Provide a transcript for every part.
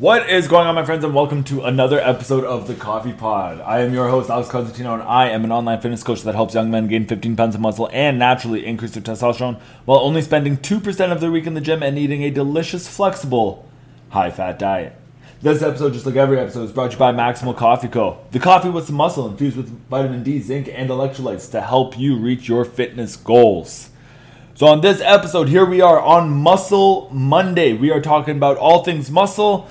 What is going on, my friends, and welcome to another episode of the Coffee Pod. I am your host, Alex Constantino, and I am an online fitness coach that helps young men gain 15 pounds of muscle and naturally increase their testosterone while only spending 2% of their week in the gym and eating a delicious, flexible, high fat diet. This episode, just like every episode, is brought to you by Maximal Coffee Co. The coffee with some muscle infused with vitamin D, zinc, and electrolytes to help you reach your fitness goals. So, on this episode, here we are on Muscle Monday. We are talking about all things muscle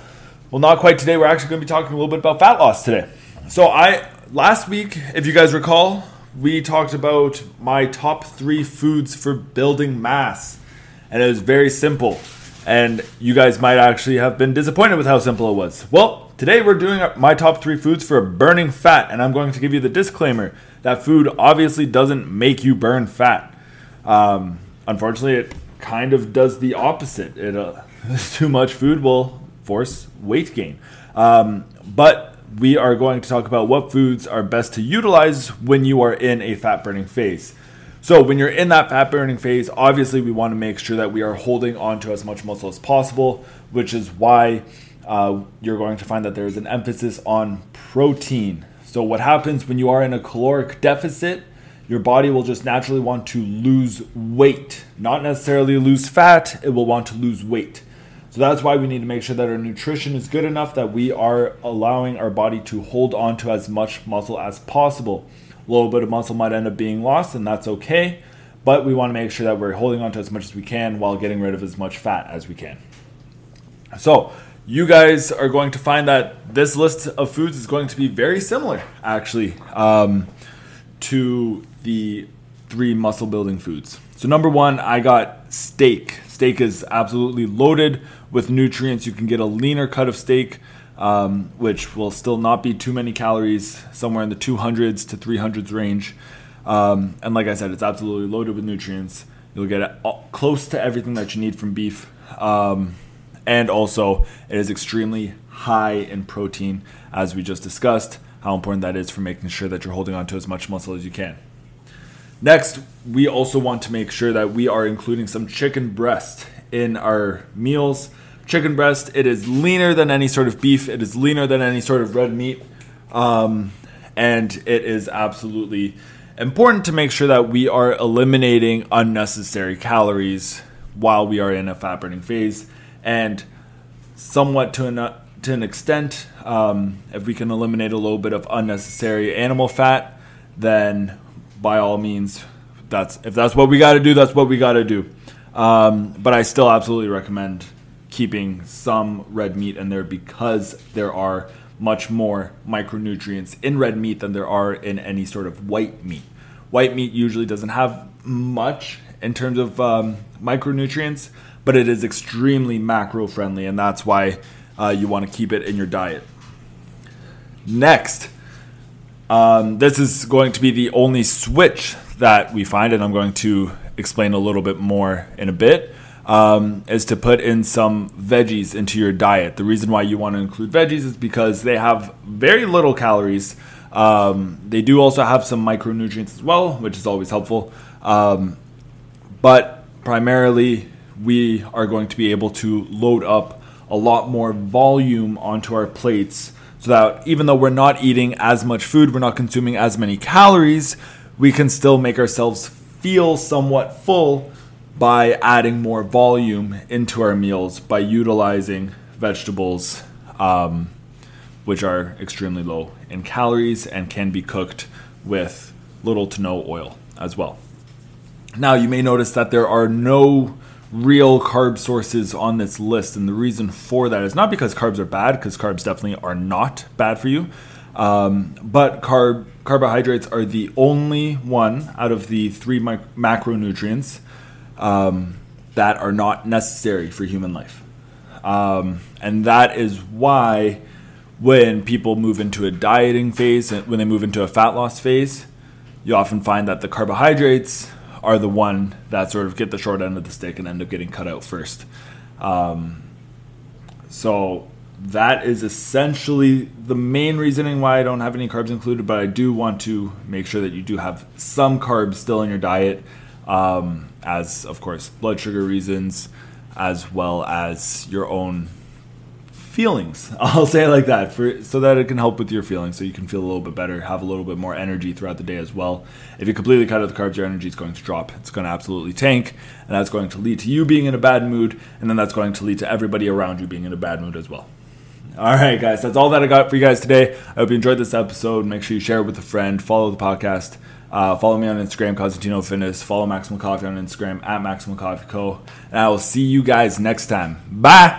well, not quite today. We're actually going to be talking a little bit about fat loss today. So, I last week, if you guys recall, we talked about my top three foods for building mass, and it was very simple. And you guys might actually have been disappointed with how simple it was. Well, today we're doing my top three foods for burning fat, and I'm going to give you the disclaimer that food obviously doesn't make you burn fat. Um, unfortunately, it kind of does the opposite. It uh, too much food will force weight gain. Um, but we are going to talk about what foods are best to utilize when you are in a fat burning phase. So, when you're in that fat burning phase, obviously we want to make sure that we are holding on to as much muscle as possible, which is why uh, you're going to find that there is an emphasis on protein. So, what happens when you are in a caloric deficit? Your body will just naturally want to lose weight, not necessarily lose fat, it will want to lose weight. So that's why we need to make sure that our nutrition is good enough that we are allowing our body to hold on to as much muscle as possible. A little bit of muscle might end up being lost, and that's okay. But we want to make sure that we're holding on to as much as we can while getting rid of as much fat as we can. So, you guys are going to find that this list of foods is going to be very similar, actually, um, to the three muscle building foods. So, number one, I got steak. Steak is absolutely loaded with nutrients. You can get a leaner cut of steak, um, which will still not be too many calories, somewhere in the 200s to 300s range. Um, and like I said, it's absolutely loaded with nutrients. You'll get close to everything that you need from beef. Um, and also, it is extremely high in protein, as we just discussed, how important that is for making sure that you're holding on to as much muscle as you can. Next, we also want to make sure that we are including some chicken breast in our meals. Chicken breast, it is leaner than any sort of beef, it is leaner than any sort of red meat, um, and it is absolutely important to make sure that we are eliminating unnecessary calories while we are in a fat burning phase. And somewhat to an, to an extent, um, if we can eliminate a little bit of unnecessary animal fat, then by all means, that's if that's what we got to do, that's what we got to do. Um, but I still absolutely recommend keeping some red meat in there because there are much more micronutrients in red meat than there are in any sort of white meat. White meat usually doesn't have much in terms of um, micronutrients, but it is extremely macro friendly, and that's why uh, you want to keep it in your diet. Next, um, this is going to be the only switch that we find, and I'm going to explain a little bit more in a bit. Um, is to put in some veggies into your diet. The reason why you want to include veggies is because they have very little calories. Um, they do also have some micronutrients as well, which is always helpful. Um, but primarily, we are going to be able to load up a lot more volume onto our plates so that even though we're not eating as much food, we're not consuming as many calories, we can still make ourselves feel somewhat full by adding more volume into our meals by utilizing vegetables, um, which are extremely low in calories and can be cooked with little to no oil as well. Now, you may notice that there are no real carb sources on this list. And the reason for that is not because carbs are bad, because carbs definitely are not bad for you. Um, but carb carbohydrates are the only one out of the three mic- macronutrients um, that are not necessary for human life. Um, and that is why when people move into a dieting phase, when they move into a fat loss phase, you often find that the carbohydrates are the one that sort of get the short end of the stick and end up getting cut out first. Um, so that is essentially the main reasoning why I don't have any carbs included, but I do want to make sure that you do have some carbs still in your diet, um, as of course blood sugar reasons, as well as your own feelings. I'll say it like that for so that it can help with your feelings, so you can feel a little bit better, have a little bit more energy throughout the day as well. If you completely cut out the carbs, your energy is going to drop. It's going to absolutely tank, and that's going to lead to you being in a bad mood, and then that's going to lead to everybody around you being in a bad mood as well. All right, guys, that's all that I got for you guys today. I hope you enjoyed this episode. Make sure you share it with a friend. Follow the podcast. Uh, follow me on Instagram, Cosentino Fitness. Follow Maximal Coffee on Instagram at Maximal Coffee Co. And I will see you guys next time. Bye.